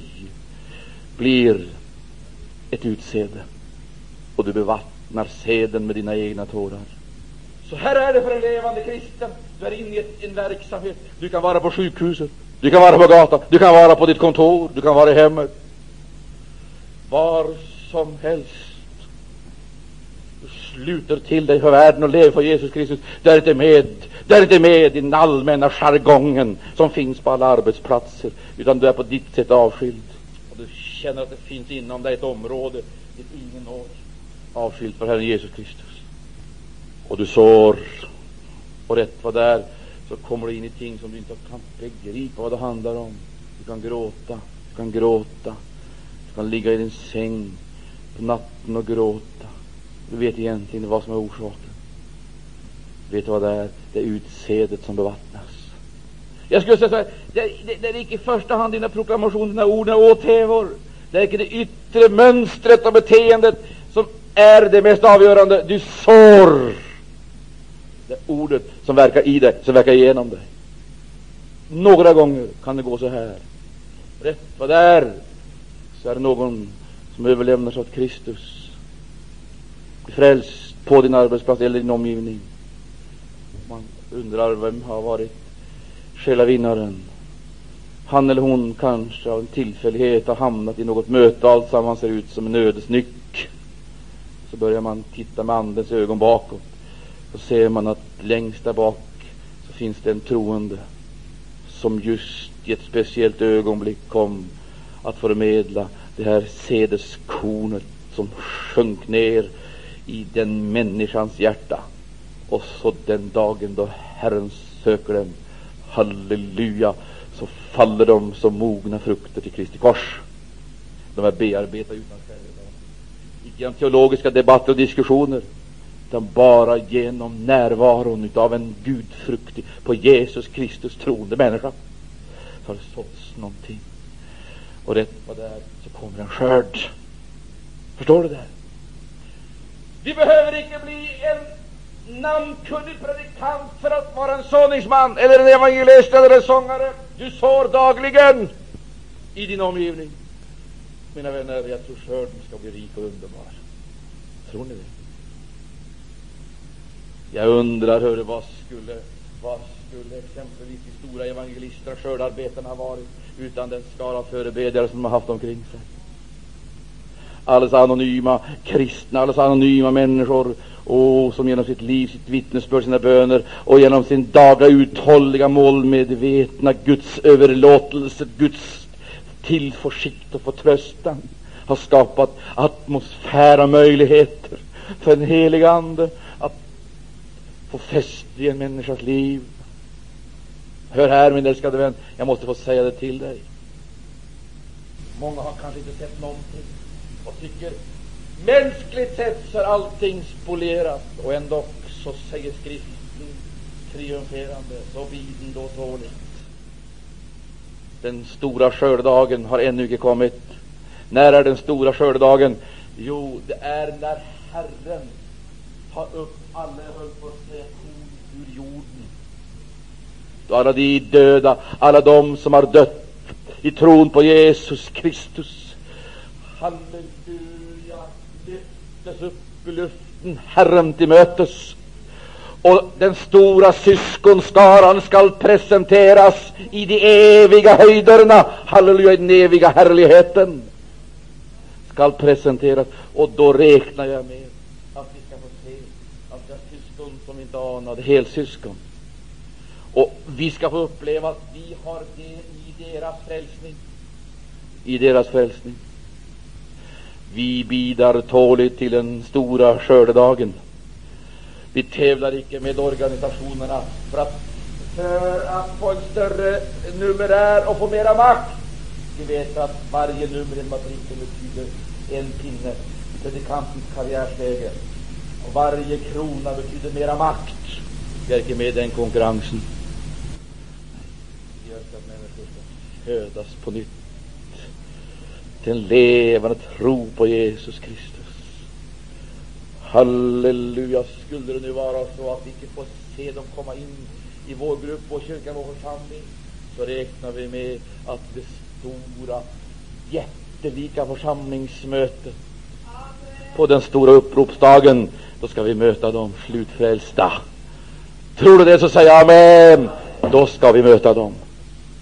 blir ett utsäde och du bevattnar seden med dina egna tårar. Så här är det för en levande kristen. Du är inne i en verksamhet. Du kan vara på sjukhuset, du kan vara på gatan, du kan vara på ditt kontor, du kan vara i hemmet. Var som helst. Du sluter till dig för världen och lever för Jesus Kristus. Du är inte med, där är inte med i den allmänna jargongen som finns på alla arbetsplatser, utan du är på ditt sätt avskild. Och du känner att det finns inom dig ett område dit ingen når, avskilt för Herren Jesus Kristus. Och du sår, och rätt vad det är så kommer du in i ting som du inte kan begripa vad det handlar om. Du kan gråta, du kan gråta, du kan ligga i din säng på natten och gråta. Du vet egentligen vad som är orsaken. Vet du vad det är? Det är utsädet som bevattnas. Jag skulle säga så här, det, det, det är inte i första hand dina proklamationer, dina ord, dina åthävor. Det är inte det yttre mönstret och beteendet som är det mest avgörande. Du sår det är ordet som verkar i dig, som verkar igenom dig. Några gånger kan det gå så här. Rätt vad det är så är det någon som överlämnar sig åt Kristus. Blir frälst på din arbetsplats eller din omgivning. Man undrar vem har varit själavinnaren. Han eller hon kanske av en tillfällighet har hamnat i något möte och alltsammans ser ut som en ödesnyck. Så börjar man titta med andens ögon bakåt så ser man att längst där bak så finns det en troende som just i ett speciellt ögonblick kom att förmedla det här sädeskornet som sjönk ner i den människans hjärta. Och så den dagen då Herren söker dem, halleluja, så faller de som mogna frukter till Kristi kors. De är bearbetade utan själva. Icke genom teologiska debatter och diskussioner, utan bara genom närvaron av en gudfruktig, på Jesus Kristus troende människa så har det såtts någonting. Och rätt vad det är så kommer en skörd. Förstår du det? Vi behöver inte bli en namnkunnig predikant för att vara en såningsman eller en evangelist eller en sångare. Du sår dagligen i din omgivning. Mina vänner, jag tror skörden ska bli rik och underbar. Tror ni det? Jag undrar, hörru, vad skulle, vad skulle exempelvis de stora evangelisterna och skördarbetarna ha varit utan den skara förebedjare som de har haft omkring sig? Alldeles anonyma kristna, alldeles anonyma människor och som genom sitt liv, sitt vittnesbörd, sina böner och genom sin dagliga uthålliga målmedvetna Guds överlåtelse, Guds tillförsikt och förtröstan har skapat atmosfär och möjligheter för en helig Ande få fäste i en människas liv. Hör här, min älskade vän, jag måste få säga det till dig. Många har kanske inte sett någonting och tycker mänskligt sett så är allting spolierat och ändå så säger skriften triumferande, så viden då tåligt. Den stora skördedagen har ännu icke kommit. När är den stora skördedagen? Jo, det är när Herren tar upp alla, höll på att säga, korn ur jorden och alla de döda, alla de som har dött i tron på Jesus Kristus, halleluja, lyftes upp i luften Herren till mötes och den stora syskonskaran skall presenteras i de eviga höjderna, halleluja, i den eviga härligheten skall presenteras. Och då räknar jag med att vi ska få se att det är syskon som inte anade, helsyskon. Och vi ska få uppleva att vi har det i deras frälsning. I deras frälsning. Vi bidar tåligt till den stora skördedagen. Vi tävlar icke med organisationerna för att, för att få en större numerär och få mera makt. Vi vet att varje nummer i en matrikel betyder en pinne i predikantens karriärstege. Och varje krona betyder mera makt. Vi är icke med i den konkurrensen. Vi önskar att människor ska födas på nytt till en levande tro på Jesus Kristus. Halleluja. Skulle det nu vara så att vi inte får se dem komma in i vår grupp, vår kyrka, vår församling, så räknar vi med att det stora, jättelika församlingsmötet på den stora uppropsdagen, då ska vi möta de slutfrälsta. Tror du det, så säg amen. Då ska vi möta dem.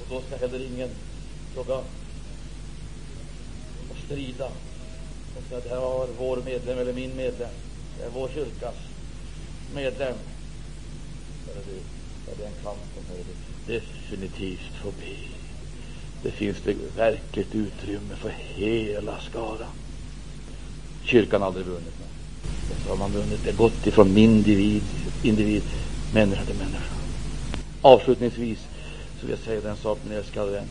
Då ska heller ingen fråga och strida och säga det här var vår medlem eller min medlem. Det är vår kyrkas medlem. Det är en kamp som du, definitivt förbi. Det finns det verkligt utrymme för hela skaran. Kyrkan har aldrig vunnit. något. så har man vunnit det gått ifrån individ, individ, människa till människa. Avslutningsvis så vill jag säga den sak, min älskade vän.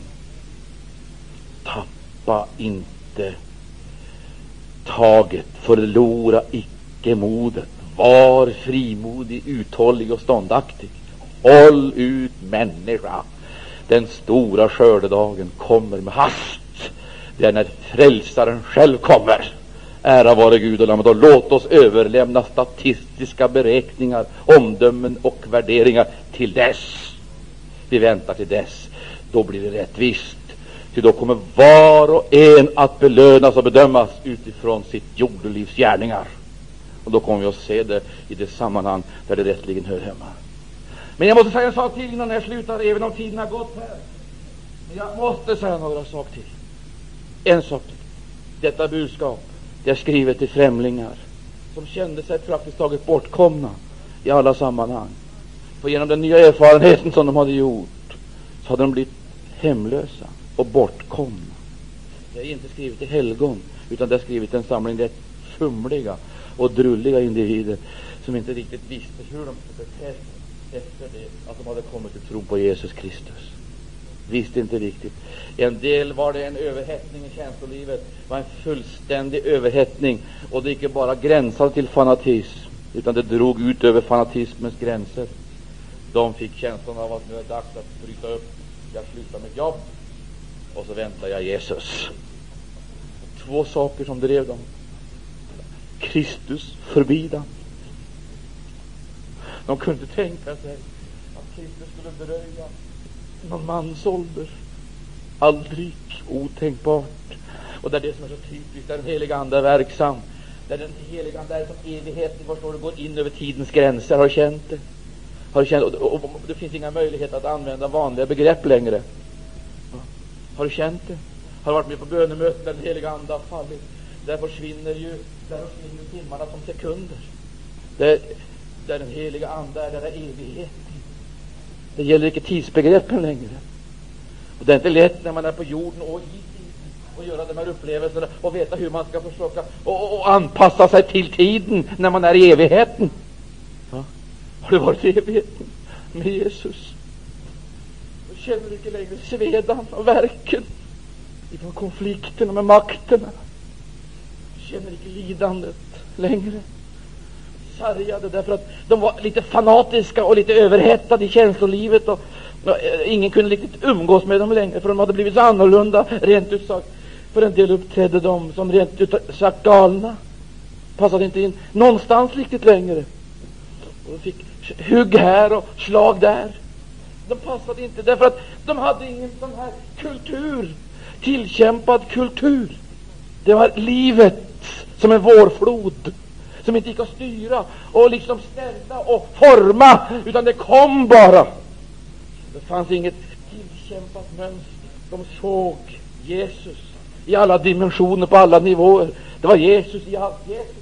Tappa inte taget, förlora icke icke modet. Var frimodig, uthållig och ståndaktig. Håll ut människa. Den stora skördedagen kommer med hast. Det är när frälsaren själv kommer. Ära vare Gud och Lammet. Och låt oss överlämna statistiska beräkningar, omdömen och värderingar till dess. Vi väntar till dess. Då blir det rättvist. Ty då kommer var och en att belönas och bedömas utifrån sitt jordelivs gärningar. Och då kommer vi att se det i det sammanhang där det rättligen hör hemma. Men jag måste säga en sak till innan jag slutar, även om tiden har gått här. Men jag måste säga några saker till. En sak till. Detta budskap, det är skrivet till främlingar som kände sig praktiskt taget bortkomna i alla sammanhang. För genom den nya erfarenheten som de hade gjort så hade de blivit hemlösa och bortkomna. Det är inte skrivet i helgon, utan det är skrivet en samling rätt fumliga och drulliga individer som inte riktigt visste hur de skulle bete sig efter det att de hade kommit till tro på Jesus Kristus. Visste inte riktigt. En del var det en överhettning i känslolivet, var en fullständig överhettning och det icke bara gränsade till fanatism, utan det drog ut över fanatismens gränser. De fick känslan av att nu är det dags att bryta upp. Jag slutar mitt jobb och så väntar jag Jesus. Två saker som drev dem. Kristus förbidan. De kunde inte tänka sig att Kristus skulle dröja någon mans ålder. Aldrig otänkbart. Och det är det som är så typiskt, där den heliga Ande är verksam. Där den heliga Ande är som evigheten, förstår du, går in över tidens gränser. Har du känt det? Har du känt, och, och, och, det finns inga möjligheter att använda vanliga begrepp längre. Har du känt det? Har du varit med på bönemöten där den heliga Ande har fallit? Där försvinner ju, där försvinner timmarna som sekunder. Där, där den heliga Ande är, där är evigheten. Det gäller inte tidsbegreppen längre. Och det är inte lätt när man är på jorden och i tiden och göra de här upplevelserna och veta hur man ska försöka och, och, och anpassa sig till tiden när man är i evigheten. Har du varit i evigheten med Jesus. Och känner du inte längre svedan och verken ifrån konflikterna med makterna. Du känner inte lidandet längre. Sargade därför att de var lite fanatiska och lite överhettade i känslolivet och, och eh, ingen kunde riktigt umgås med dem längre för de hade blivit så annorlunda rent ut sagt. För en del uppträdde de som rent ut sagt galna. Passade inte in någonstans riktigt längre. Och de fick hugg här och slag där. De passade inte därför att de hade ingen sån här kultur, tillkämpad kultur. Det var livet som en vårflod som inte gick att styra och liksom ställa och forma, utan det kom bara. Det fanns inget tillkämpat mönster. De såg Jesus i alla dimensioner, på alla nivåer. Det var Jesus i allt. Jesus.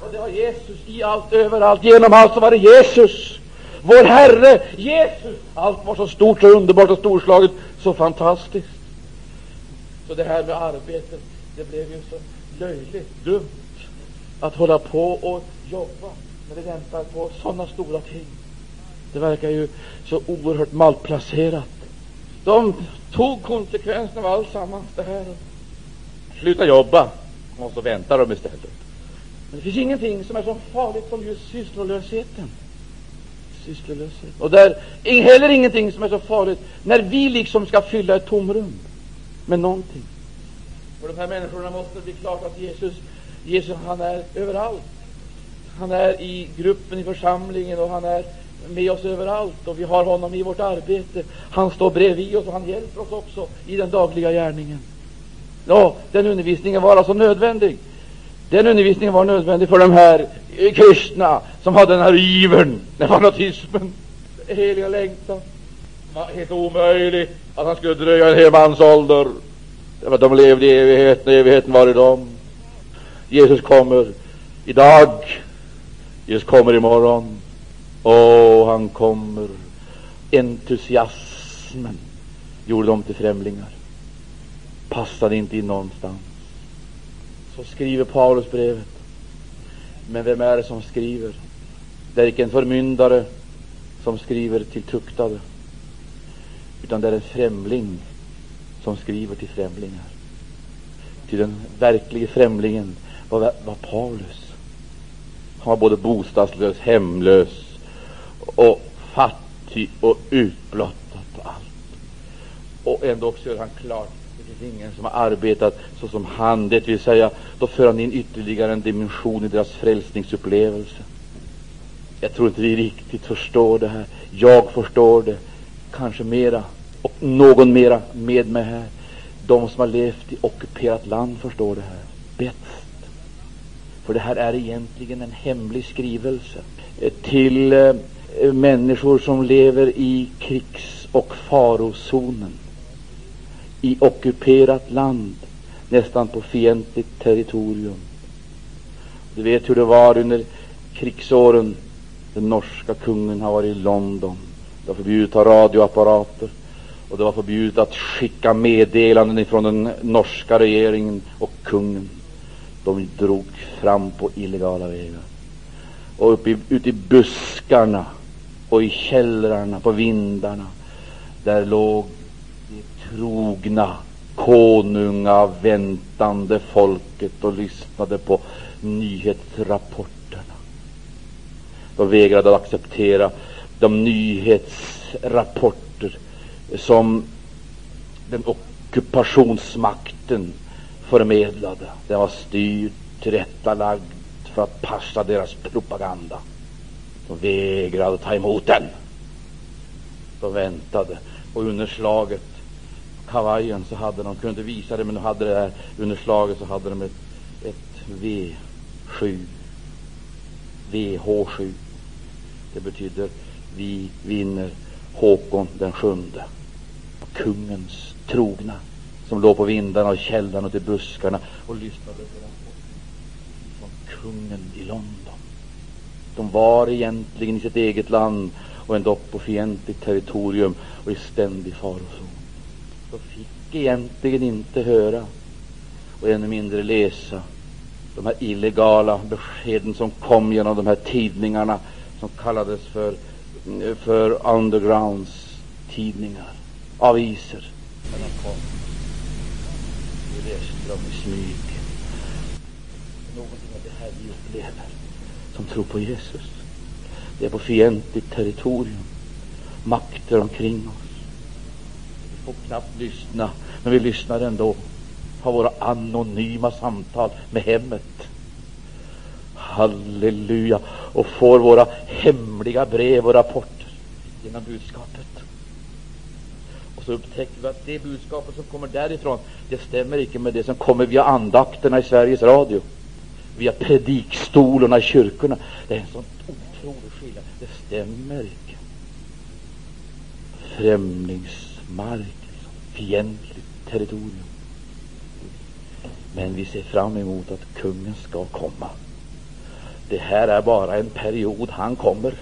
Och det var Jesus i allt, överallt, genom allt så var det Jesus. Vår Herre, Jesus. Allt var så stort, så underbart och storslaget, så fantastiskt. Så det här med arbetet, det blev ju så löjligt dumt att hålla på och jobba när vi väntar på sådana stora ting. Det verkar ju så oerhört malplacerat. De tog konsekvenserna av alltsammans det här. Sluta jobba, och så väntar de istället. Men det finns ingenting som är så farligt som just sysslolösheten. Sysslolöshet. Och där är heller ingenting som är så farligt när vi liksom ska fylla ett tomrum med någonting. För de här människorna måste det bli klart att Jesus, Jesus han är överallt. Han är i gruppen, i församlingen och han är med oss överallt och vi har honom i vårt arbete. Han står bredvid oss och han hjälper oss också i den dagliga gärningen. Ja, den undervisningen var alltså nödvändig. Den undervisningen var nödvändig för de här kristna som hade den här ivern, den fanatismen, den heliga längtan. Det var helt omöjligt att han skulle dröja en hel mans ålder. Därför att de levde i evigheten, evigheten var i dem. Jesus kommer idag. Jesus kommer imorgon. Och han kommer. Entusiasmen gjorde dem till främlingar. Passade inte in någonstans. Så skriver Paulus brevet. Men vem är det som skriver? Det är icke en förmyndare som skriver till tuktade, utan det är en främling som skriver till främlingar. Till den verkliga främlingen var, var Paulus. Han var både bostadslös, hemlös och fattig och utblottad och allt. Och ändå också gör han klart det ingen som har arbetat så som han. Det vill säga, då för han in ytterligare en dimension i deras frälsningsupplevelse. Jag tror inte vi riktigt förstår det här. Jag förstår det kanske mera och någon mera med mig här. De som har levt i ockuperat land förstår det här bäst. För det här är egentligen en hemlig skrivelse till eh, människor som lever i krigs och farozonen i ockuperat land, nästan på fientligt territorium. Du vet hur det var under krigsåren. Den norska kungen har varit i London. Det var förbjudet att ha radioapparater och det var förbjudet att skicka meddelanden från den norska regeringen och kungen. De drog fram på illegala vägar. Och uppe i, ute i buskarna och i källrarna, på vindarna, där låg trogna, konunga, väntande folket och lyssnade på nyhetsrapporterna. De vägrade att acceptera de nyhetsrapporter som den ockupationsmakten förmedlade. Den var styrd, tillrättalagd för att passa deras propaganda. De vägrade att ta emot den. De väntade och under slaget kavajen så hade de, kunde visa det, men de hade det där under slaget så hade de ett, ett V7. VH7. Det betyder vi vinner Håkon den sjunde. Kungens trogna som låg på vindarna och källan och till buskarna och lyssnade på rapporten från kungen i London. De var egentligen i sitt eget land och ändå på fientligt territorium och i ständig farozon och fick egentligen inte höra och ännu mindre läsa de här illegala beskeden som kom genom de här tidningarna som kallades för, för undergrounds tidningar, aviser. Men de kom. Vi läste dem i smyg. Någonting av det här vi upplever som tror på Jesus. Det är på fientligt territorium. Makter omkring oss. Vi får knappt lyssna, men vi lyssnar ändå. Har våra anonyma samtal med hemmet. Halleluja. Och får våra hemliga brev och rapporter genom budskapet. Och så upptäcker vi att det budskapet som kommer därifrån, det stämmer inte med det som kommer via andakterna i Sveriges Radio, via predikstolarna i kyrkorna. Det är en sån otrolig skillnad. Det stämmer inte. Mark, liksom. fientligt territorium. Men vi ser fram emot att kungen ska komma. Det här är bara en period. Han kommer.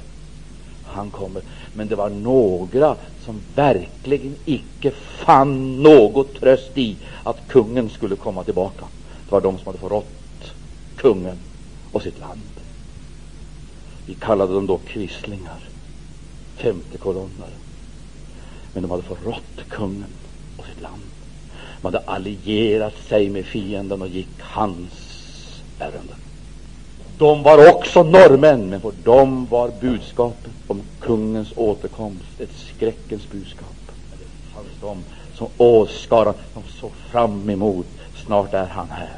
Han kommer. Men det var några som verkligen icke fann något tröst i att kungen skulle komma tillbaka. Det var de som hade förrått kungen och sitt land. Vi kallade dem då kvisslingar, femte kolonnare. Men de hade förrått kungen och sitt land. De hade allierat sig med fienden och gick hans ärenden. De var också norrmän, men för dem var budskapet om kungens återkomst ett skräckens budskap. Det fanns de som åskaran, som såg fram emot, snart är han här.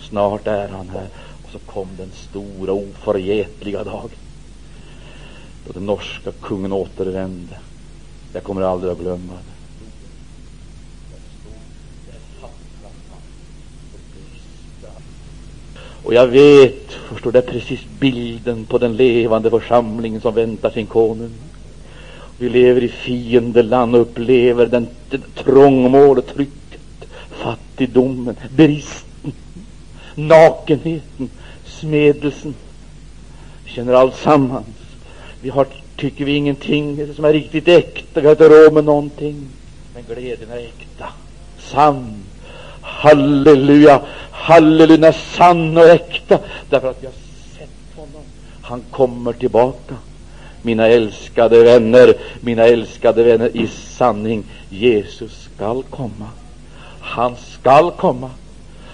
Snart är han här. Och så kom den stora oförgätliga dagen då den norska kungen återvände. Jag kommer aldrig att glömma det. Och jag vet, förstår det precis bilden på den levande församlingen som väntar sin konung. Vi lever i fiendeland och upplever den, den trångmål trycket, fattigdomen, bristen, nakenheten, smedelsen. Vi känner allt sammans. Vi har, tycker vi, ingenting som är riktigt äkta. Vi har inte råd med någonting. Men glädjen är äkta, sann. Halleluja, halleluja, sann och äkta. Därför att vi har sett honom. Han kommer tillbaka. Mina älskade vänner, mina älskade vänner, i sanning, Jesus skall komma. Han skall komma.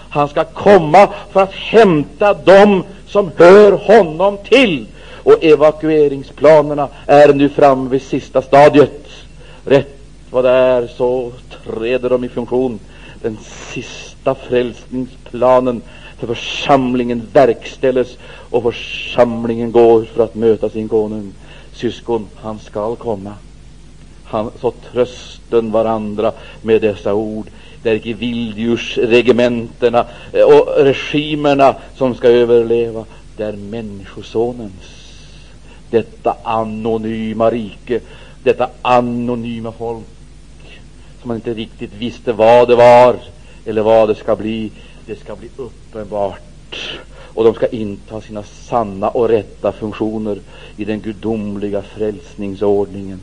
Han ska komma för att hämta dem som hör honom till. Och evakueringsplanerna är nu framme vid sista stadiet. Rätt vad det är så träder de i funktion. Den sista frälsningsplanen för församlingen verkställes och församlingen går för att möta sin konung. Syskon, han skall komma. Han, så trösten varandra med dessa ord. Det är icke vilddjursregementena och regimerna som ska överleva. Det är Människosonens, detta anonyma rike, detta anonyma folk som man inte riktigt visste vad det var eller vad det ska bli. Det ska bli uppenbart och de ska inta sina sanna och rätta funktioner i den gudomliga frälsningsordningen.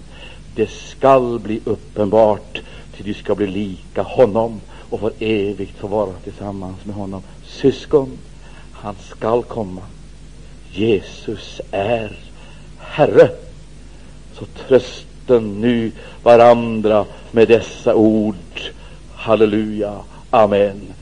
Det skall bli uppenbart, till du ska bli lika honom och för evigt få vara tillsammans med honom. Syskon, han skall komma. Jesus är Herre. Så trösten nu varandra med dessa ord. Halleluja. Amen.